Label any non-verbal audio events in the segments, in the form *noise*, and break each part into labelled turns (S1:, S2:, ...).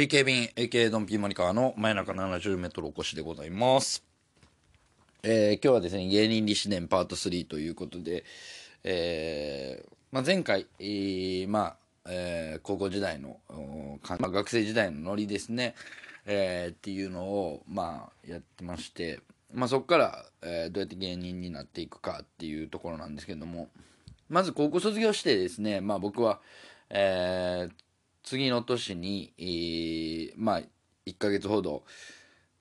S1: MC
S2: 警備員 AK ドンピーモニカーの真夜中70メートルお越しでございます。えー今日はですね、芸人立志伝パート3ということで、えーまあ、前回、えーまあ、えー高校時代の、まあ、学生時代のノリですね、えーっていうのを、まあ、やってまして、まあ、そこから、えーどうやって芸人になっていくかっていうところなんですけども、まず高校卒業してですね、まあ僕は、えー次の年に、えーまあ1ヶ月ほど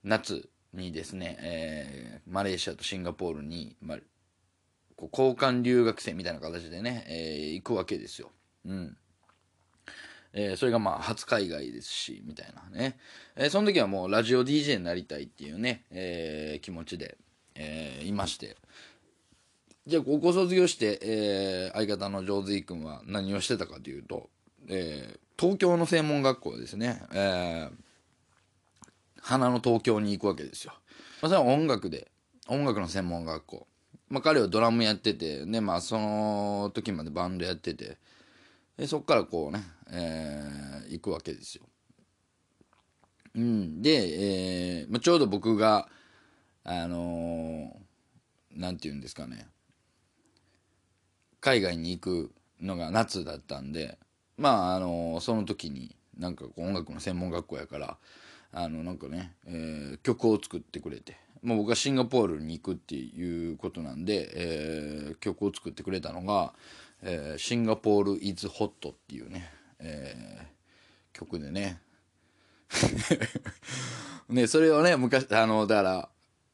S2: 夏にですね、えーマレーシアとシンガポールに、まあ、こう交換留学生みたいな形でね、えー行くわけですよ。うん。えーそれがまあ初海外ですし、みたいなね。えーその時はもうラジオ DJ になりたいっていうね、えー気持ちで、えーいまして。じゃあ高校卒業して、えー相方の上手君は何をしてたかというと、えー東京の専門学校ですね、えー花の東京に行くわけですよ。まあ、それは音楽で、音楽の専門学校。まあ、彼はドラムやってて、ね、まあ、その時までバンドやってて、でそこからこうね、えー行くわけですよ。うん、で、えーまあ、ちょうど僕が、あのーなんて言うんですかね、海外に行くのが夏だったんでまああのその時になんかこう音楽の専門学校やからあのなんかね、えー曲を作ってくれて、まあ、僕はシンガポールに行くっていうことなんで、えー曲を作ってくれたのが「えーシンガポール・イズ・ホット」っていうね、えー曲でね *laughs* ねそれをね昔あのだから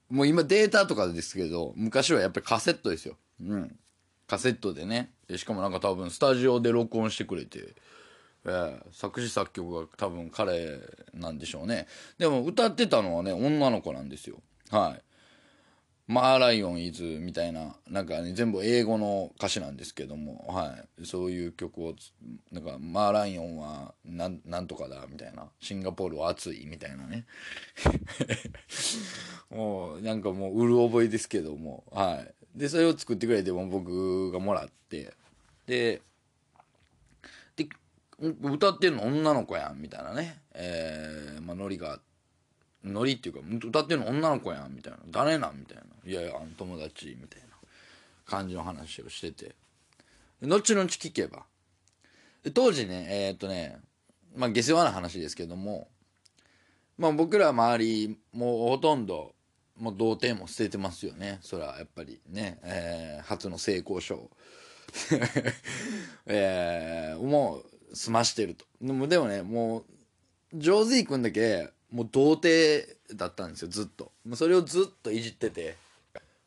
S2: もう今データとかですけど昔はやっぱりカセットですよ。うんカセットでね。でしかもなんか多分スタジオで録音してくれて、えー作詞作曲が多分彼なんでしょうね。でも歌ってたのはね女の子なんですよ。はい。マーライオンイズみたいななんかね全部英語の歌詞なんですけども、はい、そういう曲をなんかマーライオンはなんなんとかだみたいな。シンガポールは暑いみたいなね。*laughs* もうなんかもううる覚えですけども。はい。でそれを作ってくれても僕がもらって。でで歌ってるの女の子やんみたいなね。えー、まあノリがノリっていうか歌ってるの女の子やんみたいな。誰なんみたいな。いやいや友達みたいな感じの話をしてて。後々聞けば。当時ねえーっとねまあ下世話な話ですけどもまあ僕ら周りもうほとんどもう童貞も捨ててますよね。それはやっぱりね、えー初の性交渉。*laughs* えーもう済ましてると。でもでもねもう上手い君だけもう童貞だったんですよ。ずっと。それをずっといじってて。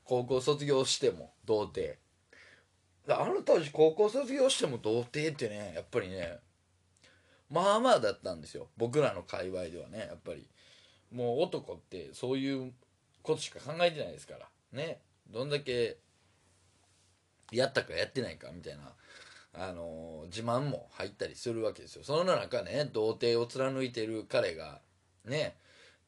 S2: 高校卒業しても童貞。あの当時高校卒業しても童貞ってねやっぱりねまあまあだったんですよ。僕らの界隈ではねやっぱり。もう男ってそういうことしか考えてないですから。ね。どんだけやったかやってないかみたいなあの自慢も入ったりするわけですよ。その中ね童貞を貫いてる彼がね、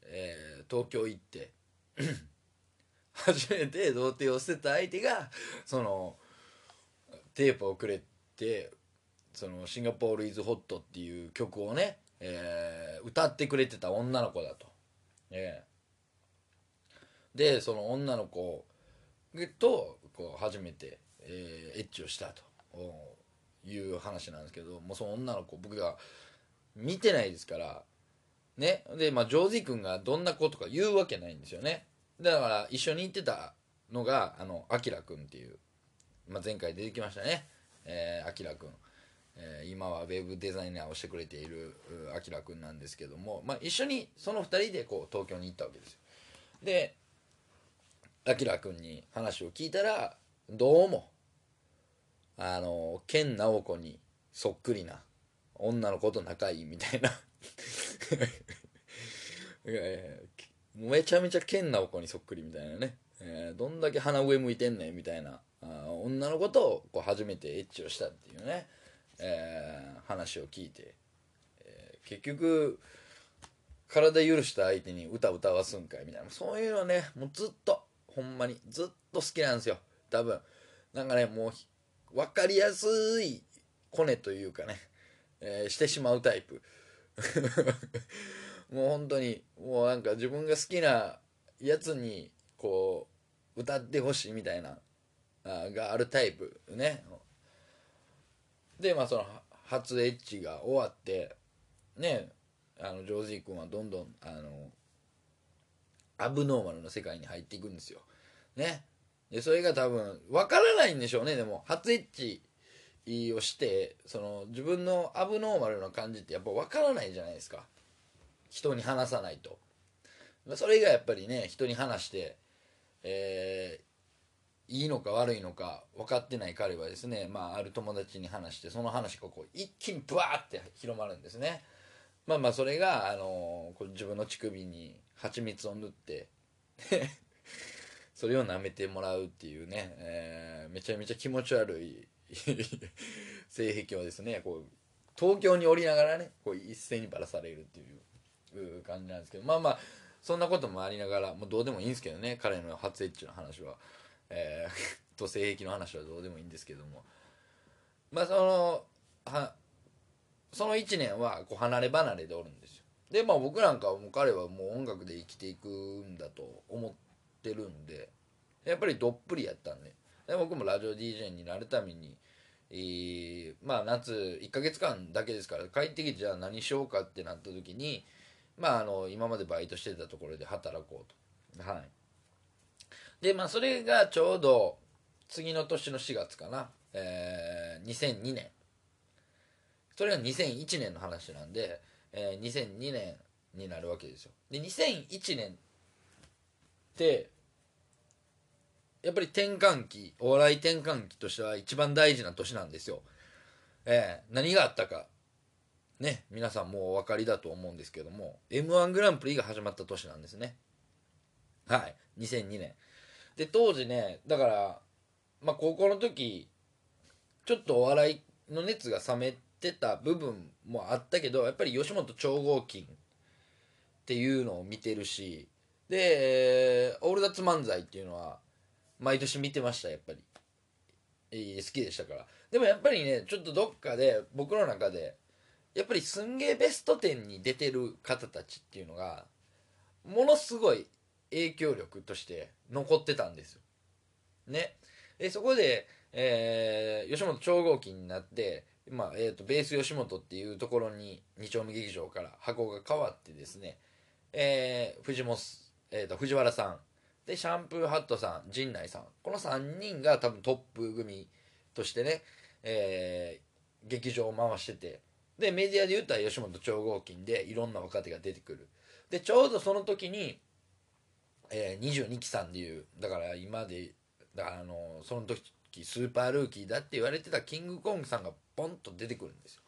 S2: えー東京行って *coughs* 初めて童貞を捨てた相手がそのテープをくれてそのシンガポール・イズ・ホットっていう曲をね、えー歌ってくれてた女の子だと。えでその女の子とこう初めて、えーエッチをしたと。いう話なんですけどもうその女の子僕が見てないですからね。でまあジョージ君がどんな子とか言うわけないんですよね。だから一緒に行ってたのがあのアキラ君っていう、まあ、前回出てきましたね。えーアキラ君。えー今はウェブデザイナーをしてくれているアキラ君なんですけども、まあ、一緒にその2人でこう東京に行ったわけですよ。でアキラ君に話を聞いたらどうもあの健直子にそっくりな女の子と仲いいみたいな。*laughs* めちゃめちゃ健直子にそっくりみたいなね、えーどんだけ鼻上向いてんねんみたいなあ女の子とこう初めてエッチをしたっていうね、えー話を聞いて、えー結局体許した相手に歌歌わすんかいみたいな。そういうのねもうずっとほんまに。ずっと好きなんですよ。多分。なんかねもうひ分かりやすいコネというかね、えーしてしまうタイプ。*laughs* もう本当にもうなんか自分が好きなやつにこう歌ってほしいみたいなあがあるタイプね。でまあその初エッチが終わってねあのジョージー君はどんどんあのアブノーマルの世界に入っていくんですよ。ね。でそれが多分分からないんでしょうね。でも初エッチをしてその自分のアブノーマルな感じってやっぱ分からないじゃないですか。人に話さないと。それがやっぱりね人に話してえーいいのか悪いのか分かってない彼はですね、まあ、ある友達に話してその話がこう一気にブワーって広まるんですね。まあまあそれが、あのこう自分の乳首に蜂蜜を塗って *laughs* それを舐めてもらうっていうね、えーめちゃめちゃ気持ち悪い *laughs* 性癖をですねこう東京に降りながらねこう一斉にばらされるっていう感じなんですけどまあまあそんなこともありながらもうどうでもいいんですけどね彼の初エッチの話は、えー *laughs* と性癖の話はどうでもいいんですけども。まあそのはその1年はこう離れ離れでおるんですよ。でまあ僕なんかはもう彼はもう音楽で生きていくんだと思ってるんでやっぱりどっぷりやったんで。で僕もラジオ DJ になるために、えーまあ夏1ヶ月間だけですから帰ってきてじゃあ何しようかってなった時にまああの今までバイトしてたところで働こうと。はい。でまあそれがちょうど次の年の4月かな、えー2002年。それが2001年の話なんで、えー2002年になるわけですよ。で2001年ってやっぱり転換期お笑い転換期としては一番大事な年なんですよ。えー何があったかね皆さんもうお分かりだと思うんですけども m 1グランプリが始まった年なんですね。はい2002年で当時ねだからまあ高校の時ちょっとお笑いの熱が冷めてた部分もあったけどやっぱり吉本超合金っていうのを見てるしでオールダッツ漫才っていうのは毎年見てましたやっぱり、えー好きでしたから。でもやっぱりねちょっとどっかで僕の中でやっぱりすんげえベスト10に出てる方たちっていうのがものすごい影響力として残ってたんですよ。ね。でそこで、えー吉本超合金になって、まあえー、とベース吉本っていうところに二丁目劇場から箱が変わってですね、えー藤本、えー、と藤原さんでシャンプーハットさん陣内さんこの3人が多分トップ組としてね、えー劇場を回しててでメディアで言ったら吉本超合金でいろんな若手が出てくる。でちょうどその時に、えー、22期さんでいうだから今でだからあのその時スーパールーキーだって言われてたキングコングさんがポンと出てくるんですよ。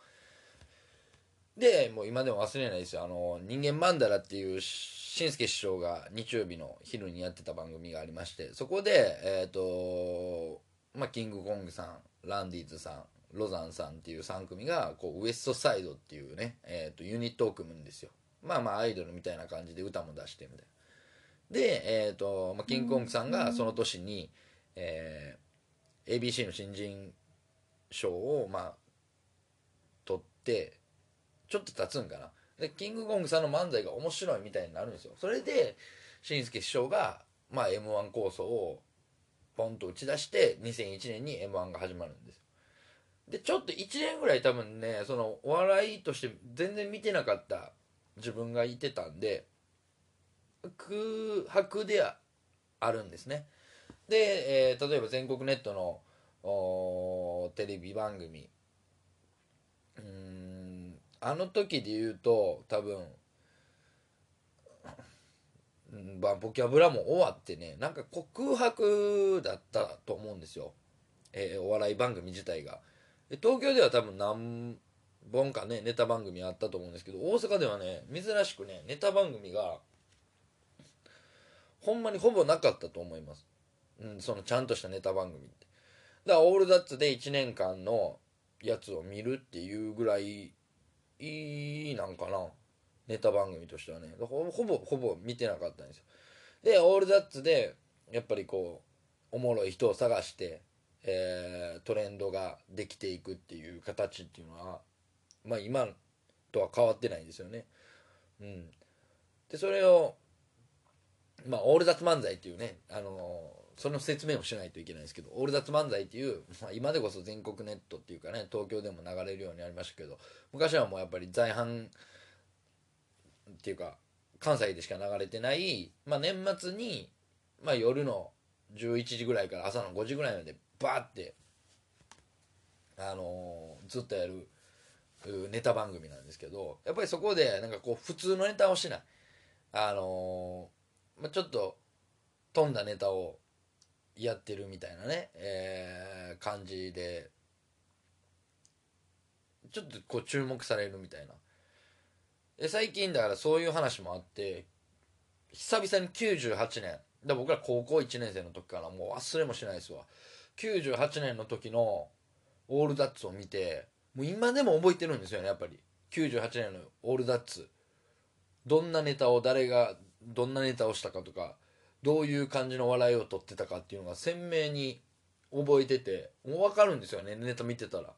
S2: でもう今でも忘れないですよ。あの人間マンダラっていうしんすけ師匠が日曜日の昼にやってた番組がありましてそこでえっ、とまあキングコングさんランディーズさんロザンさんっていう3組がこうウエストサイドっていうね、えー、とユニットを組むんですよ。まあまあアイドルみたいな感じで歌も出してみたいな。で、えーとまあ、キングコングさんがその年に、えー ABC の新人賞をまあってちょっと経つんかな。でキングコングさんの漫才が面白いみたいになるんですよ。それでしんすけ師匠が、まあ、m 1構想をポンと打ち出して2001年に m 1が始まるんですでちょっと1年ぐらい多分ねそのお笑いとして全然見てなかった自分がいてたんで空白ではあるんですね。で、えー例えば全国ネットのテレビ番組うんあの時で言うと多分うんまあボキャブラも終わってねなんかこう空白だったと思うんですよ、えーお笑い番組自体が。東京では多分何本かねネタ番組あったと思うんですけど大阪ではね珍しくねネタ番組がほんまにほぼなかったと思います、うん、そのちゃんとしたネタ番組って。だからオールダッツで1年間のやつを見るっていうぐらいいいなんかな。ネタ番組としてはね。ほぼほぼ見てなかったんですよ。でオールダッツでやっぱりこうおもろい人を探して、えートレンドができていくっていう形っていうのはまあ今とは変わってないんですよね。うん。でそれをまあオールダッツ漫才っていうねあのーその説明をしないといけないんですけどオールダッツ漫才っていう、まあ、今でこそ全国ネットっていうかね東京でも流れるようになりましたけど昔はもうやっぱり在阪っていうか関西でしか流れてない、まあ、年末に、まあ、夜の11時ぐらいから朝の5時ぐらいまでバーって、あのーずっとやるネタ番組なんですけどやっぱりそこでなんかこう普通のネタをしない。あのーまあ、ちょっと飛んだネタをやってるみたいなね、えー感じでちょっとこう注目されるみたいな。で最近だからそういう話もあって久々に98年だから僕ら高校1年生の時からもう忘れもしないですわ。98年の時のオールダッツを見てもう今でも覚えてるんですよねやっぱり。98年のオールダッツ。どんなネタを誰がどんなネタをしたかとかどういう感じの笑いを取ってたかっていうのが鮮明に覚えててもう分かるんですよねネタ見てたら。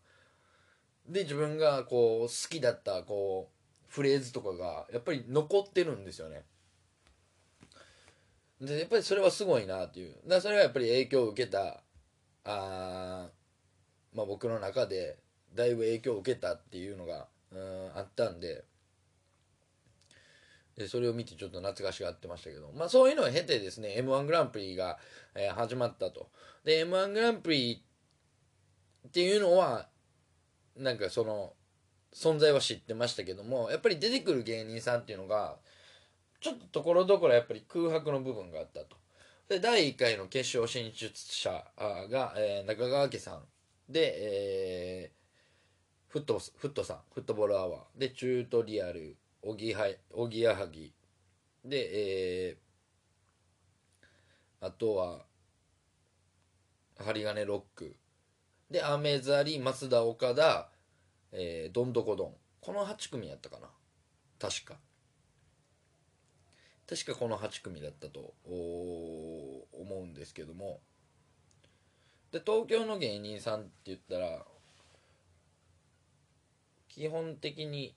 S2: で自分がこう好きだったこうフレーズとかがやっぱり残ってるんですよね。でやっぱりそれはすごいなっていう。だそれがやっぱり影響を受けたあまあ僕の中でだいぶ影響を受けたっていうのがうんあったんで。でそれを見てちょっと懐かしがってましたけど、まあ、そういうのを経てですね m 1グランプリが、えー始まったと。で m 1グランプリっていうのはなんかその存在は知ってましたけどもやっぱり出てくる芸人さんっていうのがちょっとところどころやっぱり空白の部分があったと。で第1回の決勝進出者が、えー中川家さんで、えーフットフットさんフットボールアワーでチュートリアルおぎはおぎやはぎ。で、えーあとは針金ロック。でアメザリ松田岡田、えーどんどこどん。この8組やったかな。確か。確かこの8組だったと思うんですけども。で東京の芸人さんって言ったら基本的に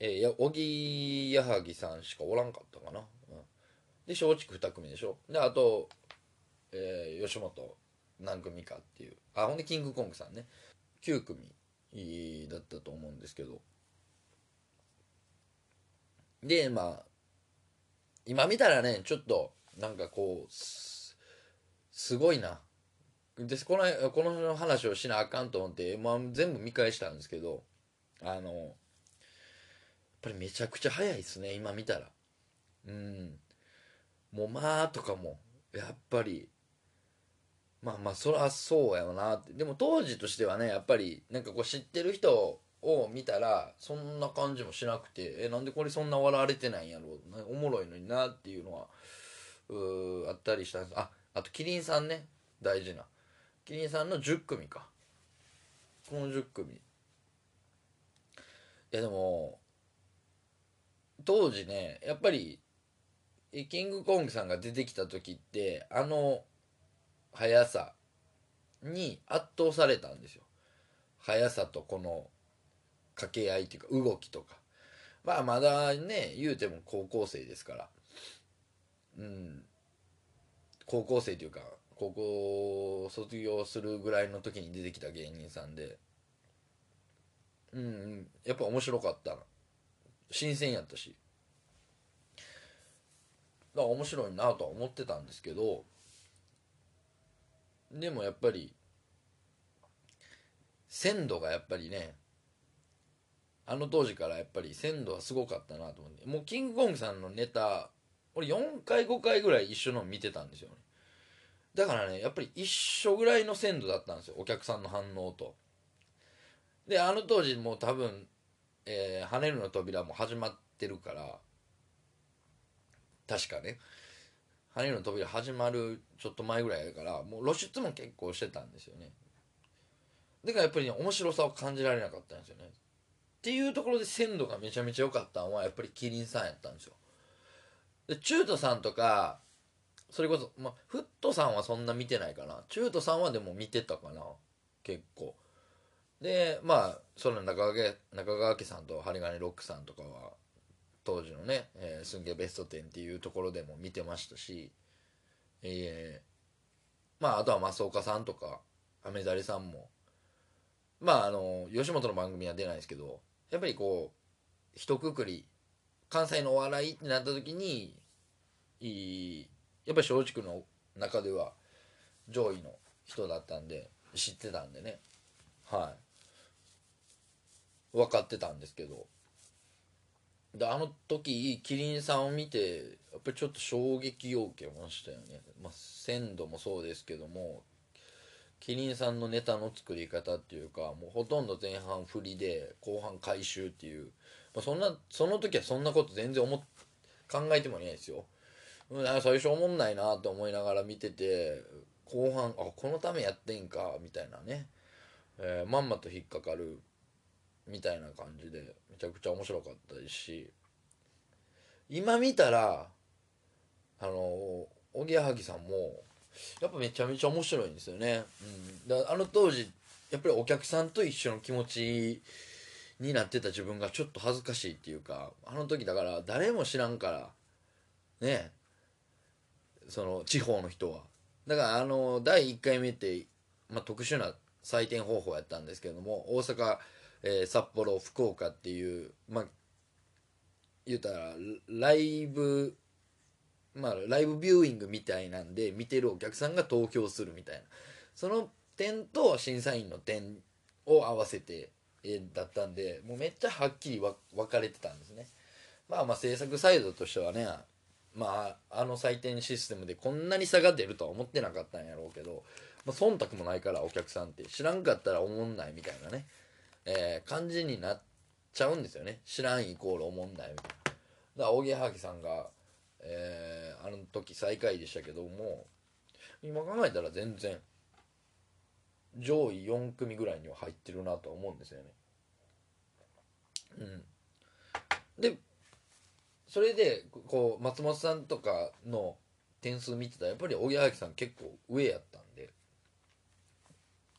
S2: えー、や小木矢作さんしかおらんかったかな、うん、で松竹2組でしょ。であと、えー吉本何組かっていう。あほんでキングコングさんね。9組だったと思うんですけど。でまあ今見たらねちょっとなんかこうすごいな。でこのこの話をしなあかんと思って、まあ、全部見返したんですけどあのぱりめちゃくちゃ早いですね今見たら。うん。もう「まあ」とかもやっぱり。まあまあそりゃそうやなって。でも当時としてはねやっぱりなんかこう知ってる人を見たらそんな感じもしなくてえなんでこれそんな笑われてないんやろう？おもろいのになっていうのはうあったりしたんです。ああとキリンさんね。大事な。キリンさんの10組か。この10組。いやでも当時ねやっぱりキングコングさんが出てきた時ってあの速さに圧倒されたんですよ。速さとこの掛け合いっていうか動きとか。まあまだね言うても高校生ですから。うん。高校生というか高校卒業するぐらいの時に出てきた芸人さんで。うんうん。やっぱ面白かったな。新鮮やったし。だから面白いなとは思ってたんですけどでもやっぱり鮮度がやっぱりねあの当時からやっぱり鮮度はすごかったなと思ってもうキングコングさんのネタ俺4回5回ぐらい一緒の見てたんですよね。だからねやっぱり一緒ぐらいの鮮度だったんですよお客さんの反応と。であの当時もう多分「えー、跳ねるの扉」も始まってるから確かね「跳ねるの扉」始まるちょっと前ぐらいやからもう露出も結構してたんですよね。だからやっぱりね面白さを感じられなかったんですよね。っていうところで鮮度がめちゃめちゃ良かったのはやっぱりキリンさんやったんですよ。で中途さんとかそれこそ、まあ、フットさんはそんな見てないかな。中途さんはでも見てたかな結構。でまあその中川家中川家さんと針金ロックさんとかは当時のね「えー、すんげベスト10」っていうところでも見てましたしえー、まああとは増岡さんとかアメザリさんもまああの吉本の番組は出ないですけどやっぱりこう一括り関西のお笑いってなった時にやっぱり松竹の中では上位の人だったんで知ってたんでね。はい。分かってたんですけど。であの時キリンさんを見てやっぱりちょっと衝撃を受けましたよね、まあ、鮮度もそうですけどもキリンさんのネタの作り方っていうかもうほとんど前半振りで後半回収っていう、まあ、そんなその時はそんなこと全然思考えてもいないですよ。最初思んないなと思いながら見てて後半あこのためやってんかみたいなね、えー、まんまと引っかかる。みたいな感じでめちゃくちゃ面白かったですし今見たらあのおぎやはぎさんもやっぱめちゃめちゃ面白いんですよね、うん、だあの当時やっぱりお客さんと一緒の気持ちになってた自分がちょっと恥ずかしいっていうかあの時だから誰も知らんからねその地方の人は。だからあの第1回目って、まあ、特殊な採点方法やったんですけども大阪、えー、札幌福岡っていうまあ言うたらライブまあライブビューイングみたいなんで見てるお客さんが投票するみたいな。その点と審査員の点を合わせて、えー、だったんでもうめっちゃはっきり分かれてたんですね。まあまあ制作サイドとしてはねまああの採点システムでこんなに差が出るとは思ってなかったんやろうけど、まあ、忖度もないからお客さんって知らんかったら思んないみたいなね、えー、感じになっちゃうんですよね。知らんイコール思んないみたいな。だから大木はぎさんが、えー、あの時最下位でしたけども今考えたら全然上位4組ぐらいには入ってるなとは思うんですよね。うん。でそれでこう松本さんとかの点数見てたらやっぱりおぎやはぎさん結構上やったんで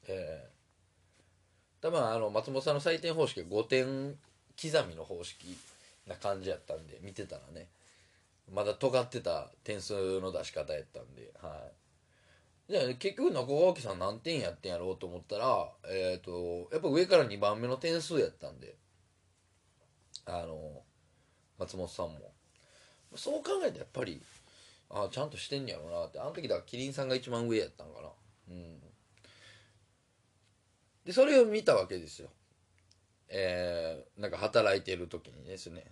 S2: えー、多分あの松本さんの採点方式は5点刻みの方式な感じやったんで見てたらね。まだ尖ってた点数の出し方やったんではい。じゃあ結局中川家さん何点やってんやろうと思ったらえっ、ー、とやっぱ上から2番目の点数やったんで。あの松本さんも。そう考えてやっぱりあちゃんとしてんやろうなって。あの時だからキリンさんが一番上やったんかな。うん。でそれを見たわけですよ。えー、なんか働いてる時にですね。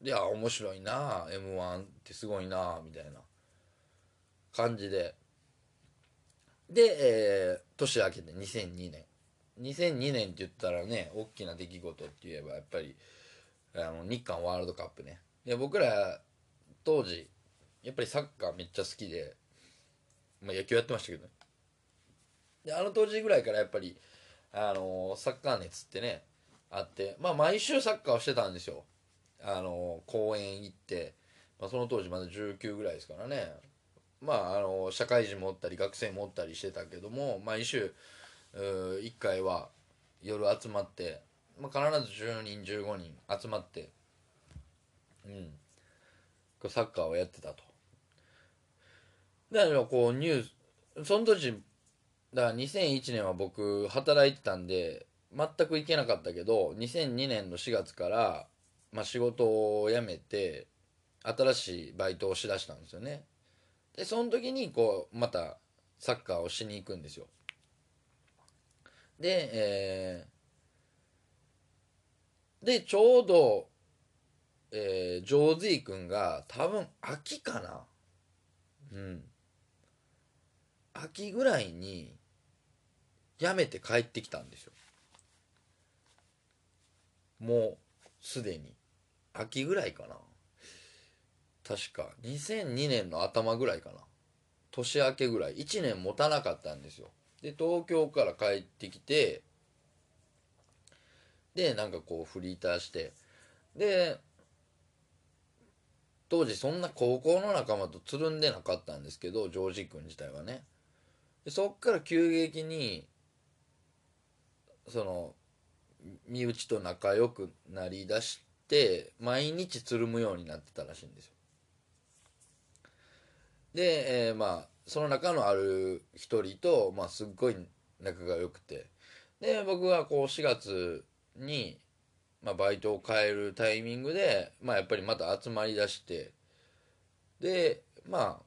S2: であ面白いな m 1ってすごいなみたいな感じで。で、えー、年明けて2002年2002年って言ったらね大きな出来事って言えばやっぱりあの日韓ワールドカップね。で僕ら当時やっぱりサッカーめっちゃ好きで、まあ、野球やってましたけどね。であの当時ぐらいからやっぱりあのサッカー熱ってねあってまあ毎週サッカーをしてたんですよ。あの公園行って、まあ、その当時まだ19ぐらいですからね。まああの社会人もおったり学生もおったりしてたけども毎週1回は夜集まってまあ、必ず10人15人集まってうんサッカーをやってたと。だからこうニュースその時だから2001年は僕働いてたんで全く行けなかったけど2002年の4月から、まあ、仕事を辞めて新しいバイトをしだしたんですよね。でその時にこうまたサッカーをしに行くんですよ。で、えでちょうど、えー、ジョーズイ君が多分秋かな。うん。秋ぐらいに辞めて帰ってきたんですよ。もうすでに。秋ぐらいかな。確か。2002年の頭ぐらいかな。年明けぐらい。1年持たなかったんですよ。で東京から帰ってきてでなんかこうフリーターして。で当時そんな高校の仲間とつるんでなかったんですけどジョージ君自体はね。でそっから急激にその身内と仲良くなりだして毎日つるむようになってたらしいんですよ。で、えーまあその中のある一人と、まあ、すっごい仲が良くて。で僕はこう4月に、まあ、バイトを変えるタイミングで、まあ、やっぱりまた集まりだしてでまあ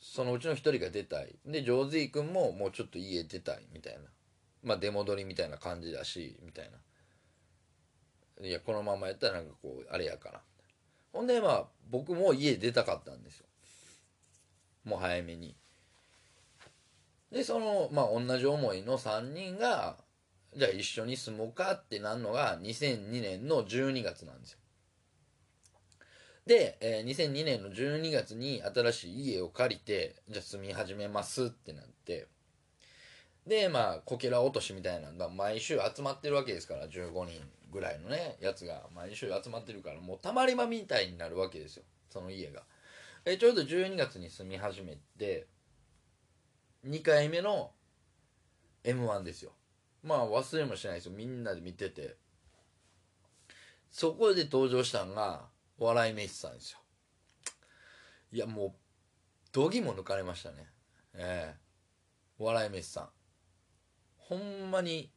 S2: そのうちの一人が出たい。でジョーズィー君ももうちょっと家出たいみたいな。まあ出戻りみたいな感じだしみたいな。いやこのままやったらなんかこうあれやから。ほんでまあ僕も家出たかったんですよ。もう早めに。でそのまあ同じ思いの3人がじゃあ一緒に住もうかってなるのが2002年の12月なんですよ。で、えー2002年の12月に新しい家を借りてじゃあ住み始めますってなってでまあこけら落としみたいなのが毎週集まってるわけですから15人ぐらいのねやつが毎週集まってるからもうたまり場みたいになるわけですよその家が。えちょうど12月に住み始めて2回目の m 1ですよ。まあ忘れもしないですよみんなで見てて。そこで登場したのが笑い飯さんですよ。いやもうどぎも抜かれましたね。ええ。笑い飯さん。ほんまに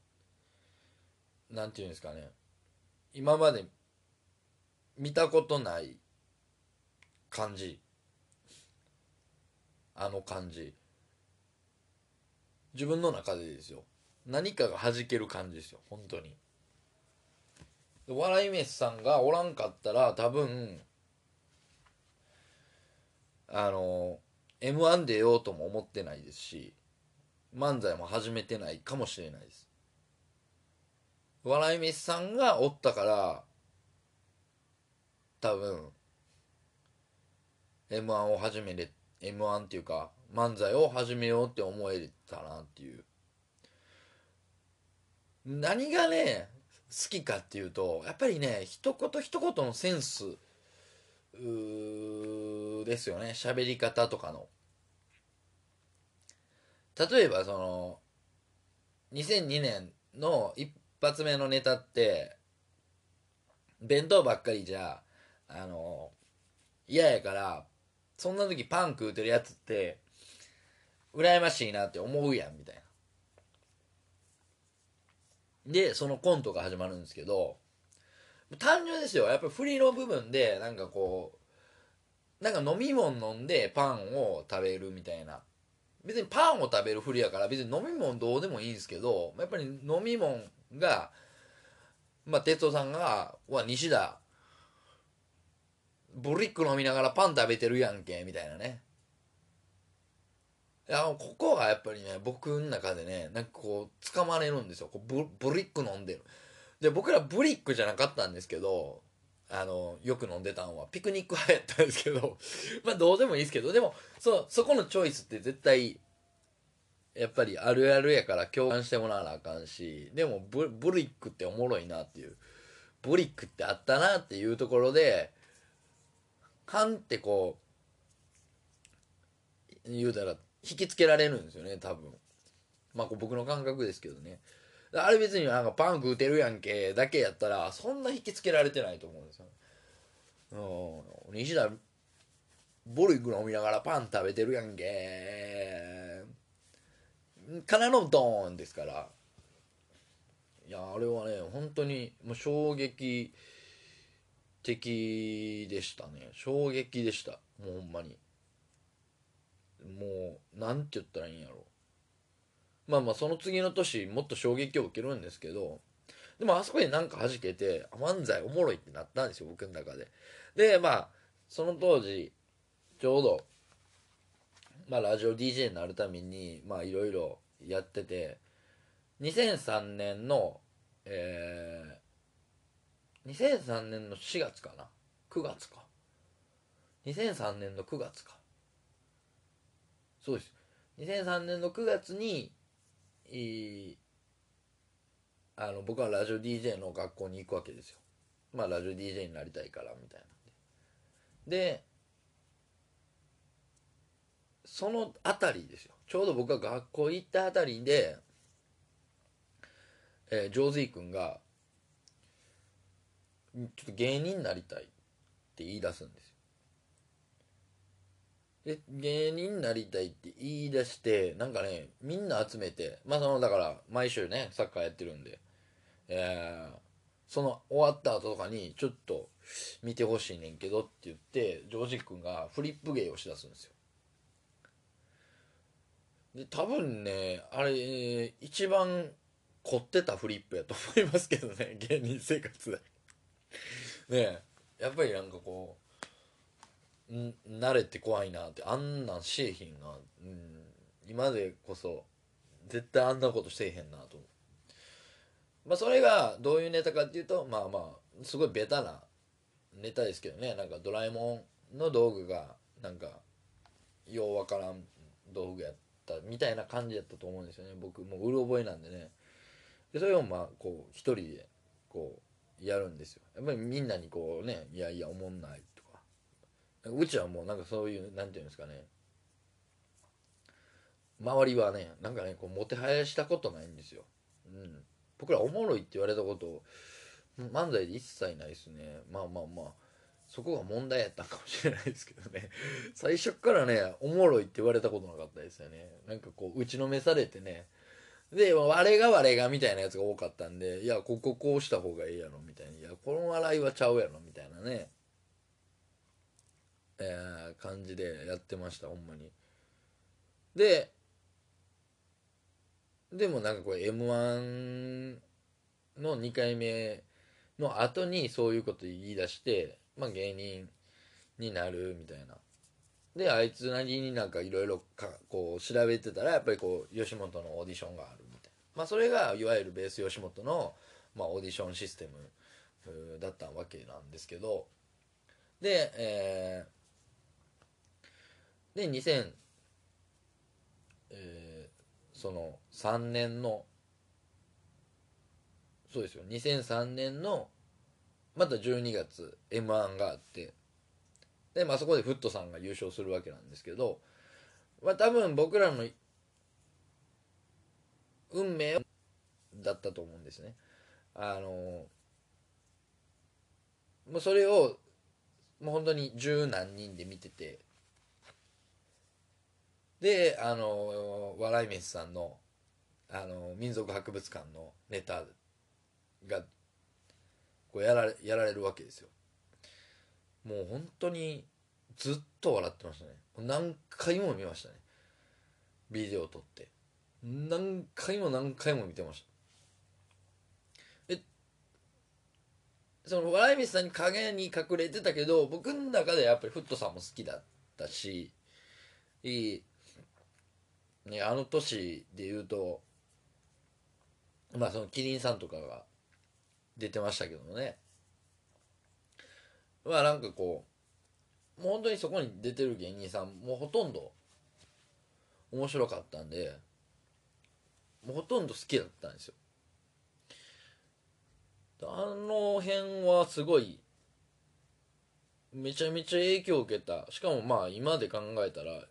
S2: なんていうんですかね。今まで見たことない感じ。あの感じ。自分の中でですよ。何かが弾ける感じですよ。本当に。笑い飯さんがおらんかったら多分あの m 1出ようとも思ってないですし漫才も始めてないかもしれないです。笑い飯さんがおったから多分 m 1を始めれ m 1っていうか漫才を始めようって思えたなっていう。何がね好きかっていうとやっぱりね一言一言のセンスですよね。喋り方とかの。例えばその2002年の一発目のネタって弁当ばっかりじゃあの嫌やからそんな時パン食うてるやつって羨ましいなって思うやんみたいな。でそのコントが始まるんですけど単純ですよ。やっぱり振りの部分でなんかこうなんか飲み物飲んでパンを食べるみたいな。別にパンを食べるふりやから別に飲み物どうでもいいんですけどやっぱり飲み物がまあ哲夫さんが「わ西田ブリック飲みながらパン食べてるやんけ」みたいなね。いやここがやっぱりね僕の中でねなんかこう掴まれるんですよ。こうブブリック飲んでる。で僕らブリックじゃなかったんですけどあのよく飲んでたんはピクニック派やったんですけど *laughs* まあどうでもいいですけどでもそそこのチョイスって絶対やっぱりあるあるやから共感してもらわなあかんしでもブブリックっておもろいなっていうブリックってあったなっていうところでカンってこう言うたら引きつけられるんですよね多分。まあこう僕の感覚ですけどね。あれ別になんかパン食うてるやんけだけやったらそんな引きつけられてないと思うんですよ。うん西田ボリック飲みながらパン食べてるやんけ。からのドーンですから。いやあれはね本当にもう衝撃的でしたね。衝撃でした。もうほんまに。もうなんて言ったらいいんやろ。まあまあその次の年もっと衝撃を受けるんですけどでもあそこでなんか弾けて漫才おもろいってなったんですよ僕の中で。でまあその当時ちょうどまあラジオ DJ になるためにまあいろいろやってて2003年のえ2003年の4月かな。9月か。2003年の9月か。そうです。2003年の9月にいあの僕はラジオ DJ の学校に行くわけですよ。まあラジオ DJ になりたいからみたいなんで。でそのあたりですよ。ちょうど僕が学校行ったあたりで、えー、ジョーズイ君がちょっと芸人になりたいって言い出すんですよ。で芸人になりたいって言い出してなんかねみんな集めてまあそのだから毎週ねサッカーやってるんで。えー、その終わった後とかにちょっと見てほしいねんけどって言ってジョージ君がフリップ芸をしだすんですよ。で多分ねあれ一番凝ってたフリップやと思いますけどね芸人生活で。ねやっぱりなんかこう慣れて怖いなってあんなんしえひんな、うん、今でこそ絶対あんなことしてへんなとまあそれがどういうネタかっていうとまあまあすごいベタなネタですけどね。なんかドラえもんの道具がなんかようわからん道具やったみたいな感じやったと思うんですよね。僕もううる覚えなんでね。でそれをまあこう一人でこうやるんですよ。やっぱりみんなにこうねいやいやおもんない。うちはもうなんかそういうなんていうんですかね。周りはねなんかねこうもてはやしたことないんですよ、うん、僕らおもろいって言われたこと漫才で一切ないですね。まあまあまあ。そこが問題やったかもしれないですけどね。*laughs* 最初からねおもろいって言われたことなかったですよね。なんかこう打ちのめされてね。で我が我がみたいなやつが多かったんでいやこここうした方がいいやろみたいな。いやこの笑いはちゃうやろみたいなね。えー、感じでやってましたほんまに。ででもなんかこれ m 1の2回目の後にそういうこと言い出してまあ芸人になるみたいな。であいつなりになんかいろいろこう調べてたらやっぱりこう吉本のオーディションがあるみたいな。まあそれがいわゆるベース吉本の、まあ、オーディションシステムだったわけなんですけど。でえー、で2000、えー、その3年のそうですよ2003年のまた12月 m 1があってで、まあ、そこでフットさんが優勝するわけなんですけど、まあ、多分僕らの運命だったと思うんですね。あのもうそれをもう本当に十何人で見ててであの笑い飯さんのあの民族博物館のネタがこうやられやられるわけですよ。もう本当にずっと笑ってましたね。何回も見ましたね。ビデオ撮って。何回も何回も見てました。えその笑い飯さんに影に隠れてたけど僕の中でやっぱりフットさんも好きだったしいいねあの年で言うとまあそのキリンさんとかが出てましたけどもね。まあなんかこうもう本当にそこに出てる芸人さんもうほとんど面白かったんでもうほとんど好きだったんですよ。あの辺はすごいめちゃめちゃ影響を受けた。しかもまあ今で考えたら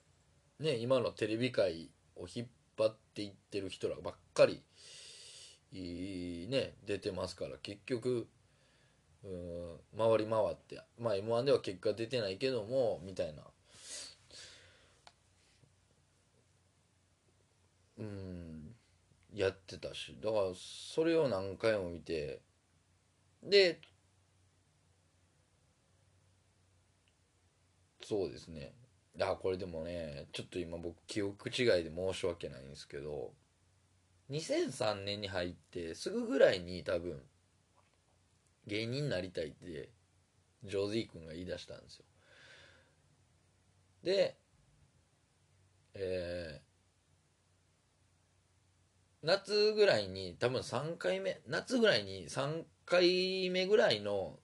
S2: ね今のテレビ界引っ張っていってる人らばっかりいいね出てますから結局うん回り回ってまあ m 1では結果出てないけどもみたいな。うんやってたし。だからそれを何回も見てでそうですね。あこれでもねちょっと今僕記憶違いで申し訳ないんですけど2003年に入ってすぐぐらいに多分芸人になりたいってジョーズィー君が言い出したんですよ。でえー、夏ぐらいに多分3回目夏ぐらいに3回目ぐらいの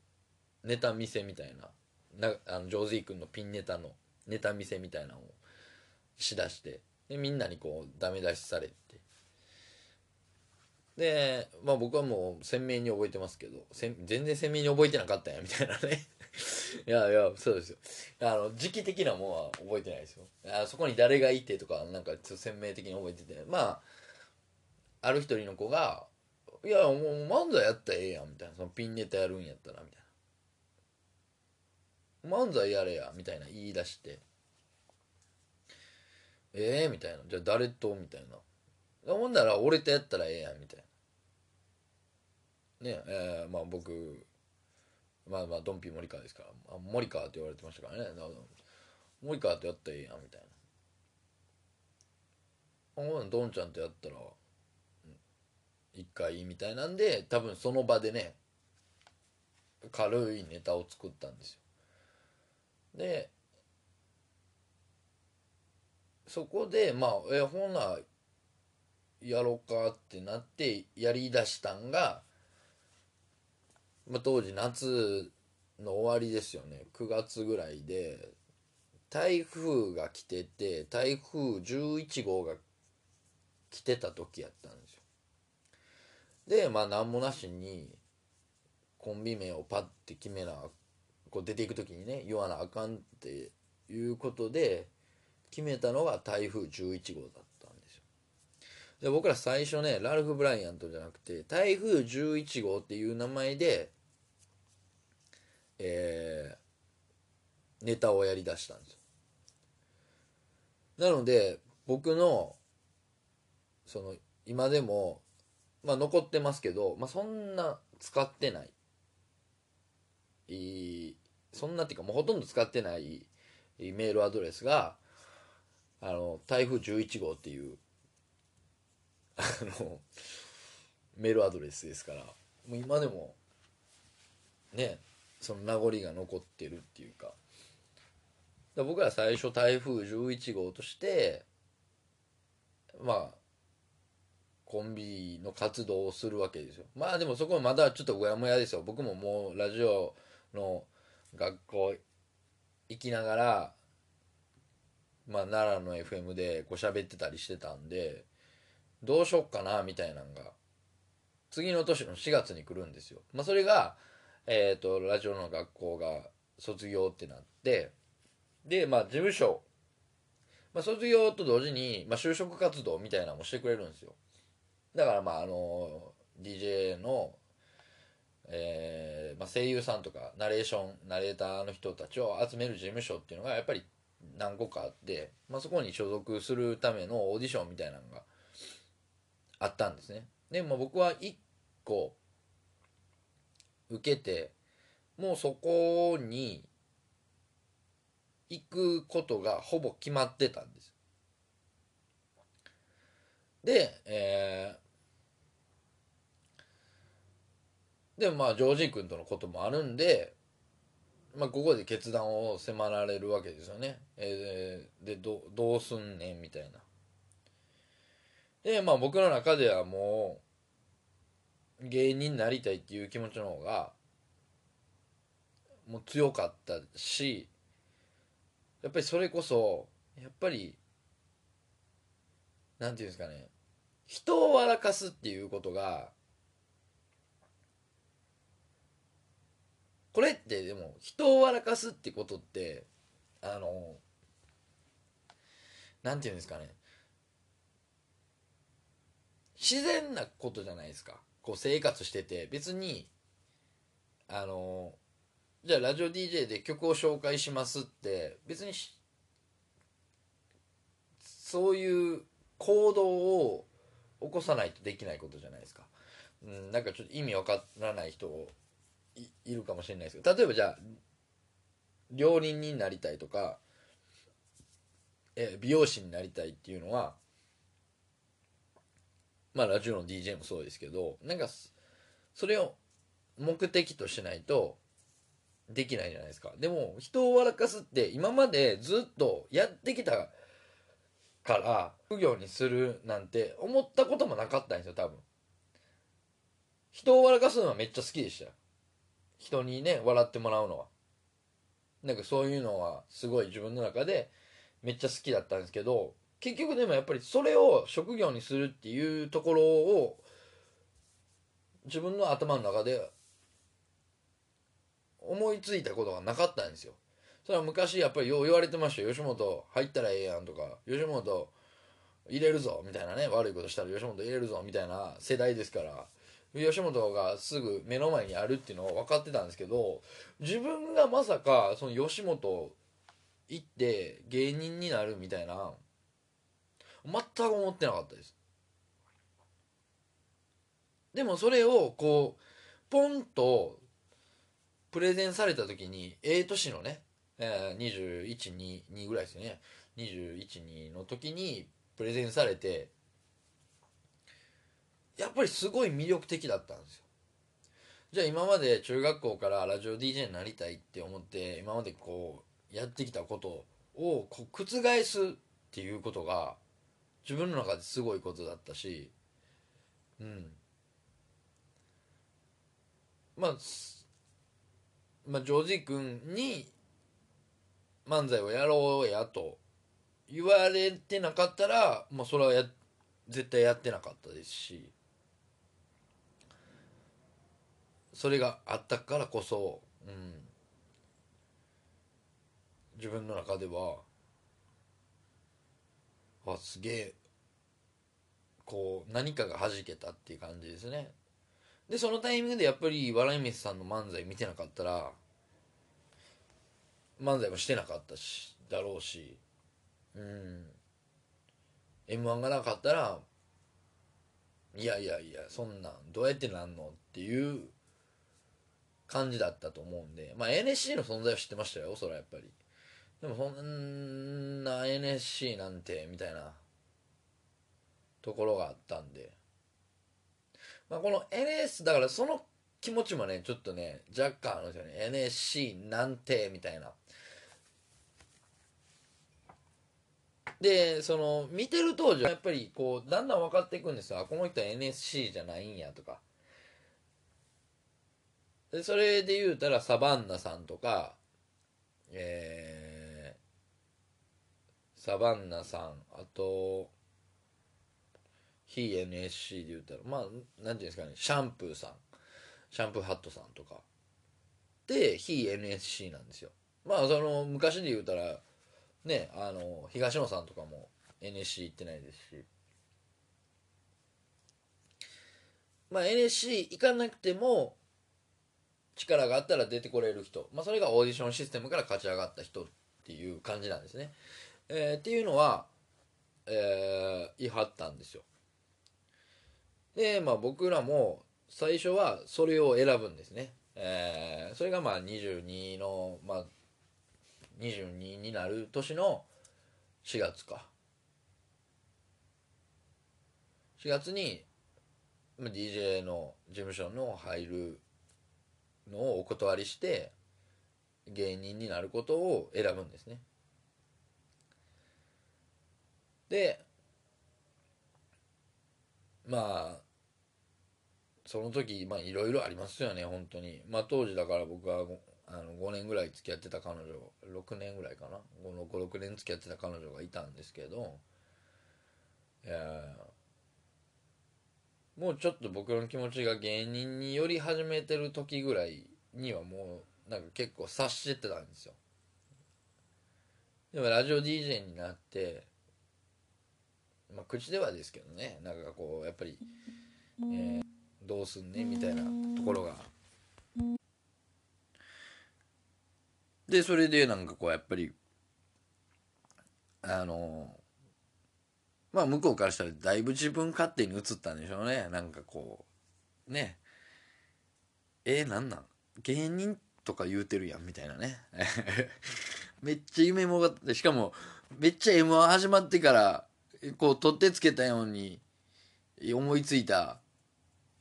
S2: ネタ見せみたいななあのジョーズイ君のピンネタのネタ見せみたいなのをしだしてでみんなにこうダメ出しされて。で、まあ、僕はもう鮮明に覚えてますけど全然鮮明に覚えてなかったんやみたいなね。*laughs* いやいやそうですよ。あの時期的なもんは覚えてないですよ。あそこに誰がいてとかなんかちょっと鮮明的に覚えてて。まあある一人の子が「いやもう漫才やったらええやん」みたいな。そのピンネタやるんやったらみたいな。漫才やれやみたいな言い出して。ええー、みたいな。じゃあ誰と？みたいな。ほんなら俺とやったらええやんみたいな。ねえー、まあ僕まあまあドンピー森川ですから。あ森川って言われてましたからね。森川とやったらええやんみたいな。ほんドンちゃんとやったら一回みたいなんで多分その場でね軽いネタを作ったんですよ。でそこでまあえほなやろうかってなってやりだしたんが、まあ、当時夏の終わりですよね。9月ぐらいで台風が来てて台風11号が来てた時やったんですよ。でまあ何もなしにコンビ名をパッて決めなこう出ていく時にね言わなあかんっていうことで決めたのが台風11号だったんですよ。で僕ら最初ねラルフ・ブライアントじゃなくて台風11号っていう名前でえー、ネタをやりだしたんですよ。なので僕のその今でもまあ残ってますけど、まあ、そんな使ってないい。そんなっていうかもうほとんど使ってないメールアドレスがあの台風11号っていうあのメールアドレスですからもう今でもねその名残が残ってるっていうか。僕ら最初台風11号としてまあコンビの活動をするわけですよ。まあでもそこはまだちょっとうやむやですよ。僕ももうラジオの学校行きながらまあ奈良の FM でこう喋ってたりしてたんでどうしよっかなみたいなのが次の年の4月に来るんですよ。まあそれがえっ、ー、とラジオの学校が卒業ってなってでまあ事務所まあ、卒業と同時に、まあ、就職活動みたいなのもしてくれるんですよ。だからまああの DJ の、えーまあ、声優さんとかナレーションナレーターの人たちを集める事務所っていうのがやっぱり何個かあって、まあ、そこに所属するためのオーディションみたいなのがあったんですね。でも僕は1個受けてもうそこに行くことがほぼ決まってたんです。で、えー、でもまあジョージ君とのこともあるんでまあ、ここで決断を迫られるわけですよね。えー、でどどうすんねんみたいな。でまあ僕の中ではもう芸人になりたいっていう気持ちの方がもう強かったしやっぱりそれこそやっぱりなんていうんですかね人を笑かすっていうことがこれってでも人を笑かすってことってあのなんていうんですかね。自然なことじゃないですか。こう生活してて。別にあのじゃあラジオ DJ で曲を紹介しますって別にそういう行動を起こさないとできないことじゃないですか。うん、なんかちょっと意味わからない人いるかもしれないですけど例えばじゃあ料理人になりたいとかえ美容師になりたいっていうのはまあラジオの DJ もそうですけどなんかそれを目的としないとできないじゃないですか。でも人を笑かすって今までずっとやってきたから副業にするなんて思ったこともなかったんですよ多分。人を笑かすのはめっちゃ好きでした。よ人にね笑ってもらうのは。なんかそういうのはすごい自分の中でめっちゃ好きだったんですけど結局でもやっぱりそれを職業にするっていうところを自分の頭の中で思いついたことがなかったんですよ。それは昔やっぱりよう言われてましたよ。吉本入ったらええやんとか吉本入れるぞみたいなね悪いことしたら吉本入れるぞみたいな世代ですから。吉本がすぐ目の前にあるっていうのは分かってたんですけど自分がまさかその吉本行って芸人になるみたいな全く思ってなかったです。でもそれをこうポンとプレゼンされた時にええ年のね、え、2122ぐらいですよね。212の時にプレゼンされてやっぱりすごい魅力的だったんですよ。じゃあ今まで中学校からラジオ DJ になりたいって思って今までこうやってきたことをこう覆すっていうことが自分の中ですごいことだったしうん。まあまあジョージ君に漫才をやろうやと言われてなかったら、まあ、それはや絶対やってなかったですし。それがあったからこそ、うん、自分の中ではあすげえこう何かが弾けたっていう感じですね。でそのタイミングでやっぱり笑い飯さんの漫才見てなかったら漫才もしてなかったしだろうしうん。m 1がなかったらいやいやいやそんなんどうやってなんのっていう感じだったと思うんでまあ NSC の存在は知ってましたよそれはやっぱり。でもそんな NSC なんてみたいなところがあったんで。まあこの NS だからその気持ちもねちょっとね若干あるんですよね。NSC なんてみたいな。でその見てる当時はやっぱりこうだんだん分かっていくんですよ。あこの人は NSC じゃないんやとか。でそれで言うたらサバンナさんとかえー、サバンナさんあと非 NSC で言うたらまあなんていうんですかねシャンプーさんシャンプーハットさんとか。で非 NSC なんですよ。まあその昔で言うたらねあの東野さんとかも NSC 行ってないですし。まあ NSC 行かなくても力があったら出てこれる人、まあ、それがオーディションシステムから勝ち上がった人っていう感じなんですね。えー、っていうのは、えー、言い張ったんですよ。で、まあ僕らも最初はそれを選ぶんですね。えー、それがまあ22の、まあ22になる年の4月か4月に DJ の事務所の入るのをお断りして芸人になることを選ぶんですね。でまあその時まあいろいろありますよね本当に。まあ当時だから僕はあの5年ぐらい付き合ってた彼女6年ぐらいかな。56年付き合ってた彼女がいたんですけどいやもうちょっと僕の気持ちが芸人に寄り始めてる時ぐらいにはもうなんか結構察してたんですよ。でもラジオ DJ になってまあ口ではですけどねなんかこうやっぱり、えー、どうすんねみたいなところが。でそれでなんかこうやっぱりあのまあ向こうからしたらだいぶ自分勝手に映ったんでしょうね。なんかこうね。えー、なんなん？芸人とか言うてるやんみたいなね。*laughs* めっちゃ夢もがってしかもめっちゃ m 1始まってからこう取ってつけたように思いついた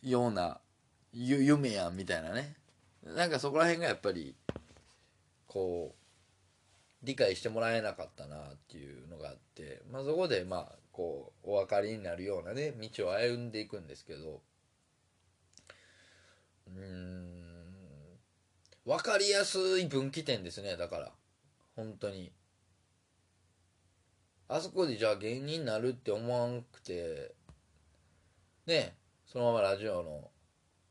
S2: ような夢やんみたいなね。なんかそこら辺がやっぱりこう理解してもらえなかったなっていうのがあって、まあ、そこでまあこうお分かりになるようなね道を歩んでいくんですけどうん分かりやすい分岐点ですねだから。本当に。あそこでじゃあ芸人になるって思わんくてねそのままラジオの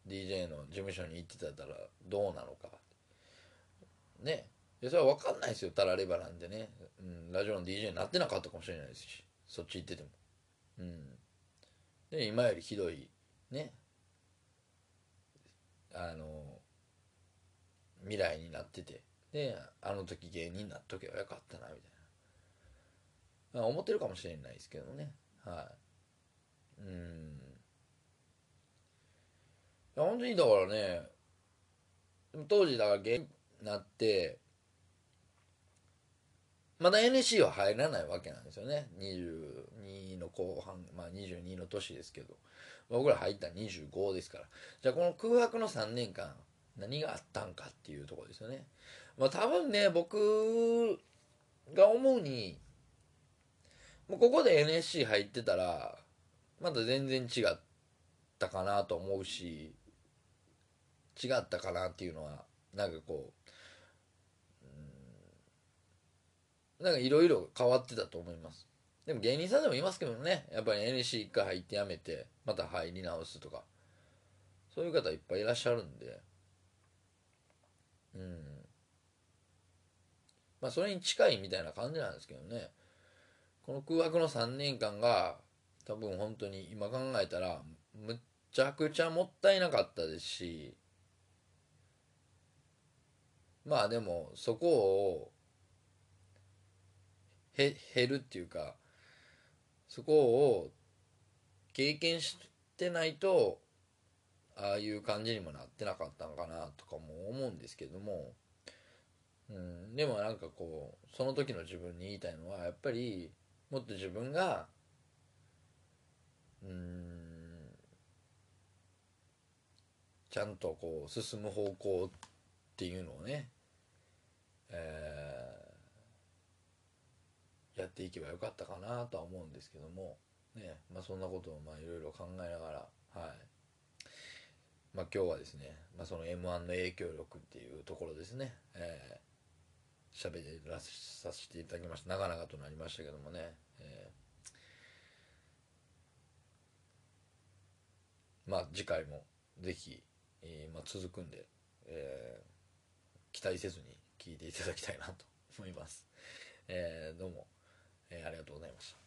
S2: DJ の事務所に行ってたらどうなのか。ね。いやそれは分かんないですよたらればなんでね、うん、ラジオの DJ になってなかったかもしれないですし。そっち行ってても。うん。で今よりひどいね。あの未来になってて。であの時芸人になっとけばよかったなみたいな、まあ、思ってるかもしれないですけどね。はい。うん。いや本当にだからね当時だから芸人になってまだ NSC は入らないわけなんですよね。22の後半まあ22の年ですけど。僕ら入った25ですから。じゃあこの空白の3年間何があったんかっていうところですよね。まあ多分ね僕が思うにもうここで NSC 入ってたらまだ全然違ったかなと思うし違ったかなっていうのはなんかこううんなんかいろいろ変わってたと思います。でも芸人さんでもいますけどね。やっぱり NSC 一回入ってやめてまた入り直すとか。そういう方いっぱいいらっしゃるんで。うん。まあそれに近いみたいな感じなんですけどね。この空白の3年間が多分本当に今考えたらむっちゃくちゃもったいなかったですし。まあでもそこを減るっていうかそこを経験してないとああいう感じにもなってなかったのかなとかも思うんですけども、うん、でもなんかこうその時の自分に言いたいのはやっぱりもっと自分がうんちゃんとこう進む方向っていうのをね、えーやっていけばよかったかなとは思うんですけども、ねまあ、そんなことをまあいろいろ考えながら、はい。まあ、今日はですね、まあ、その m 1の影響力っていうところですね、えー、喋らさせていただきました。長々となりましたけどもね、えーまあ次回もぜひ、えーまあ、続くんで、えー期待せずに聞いていただきたいなと思います。えーどうも、えーありがとうございました。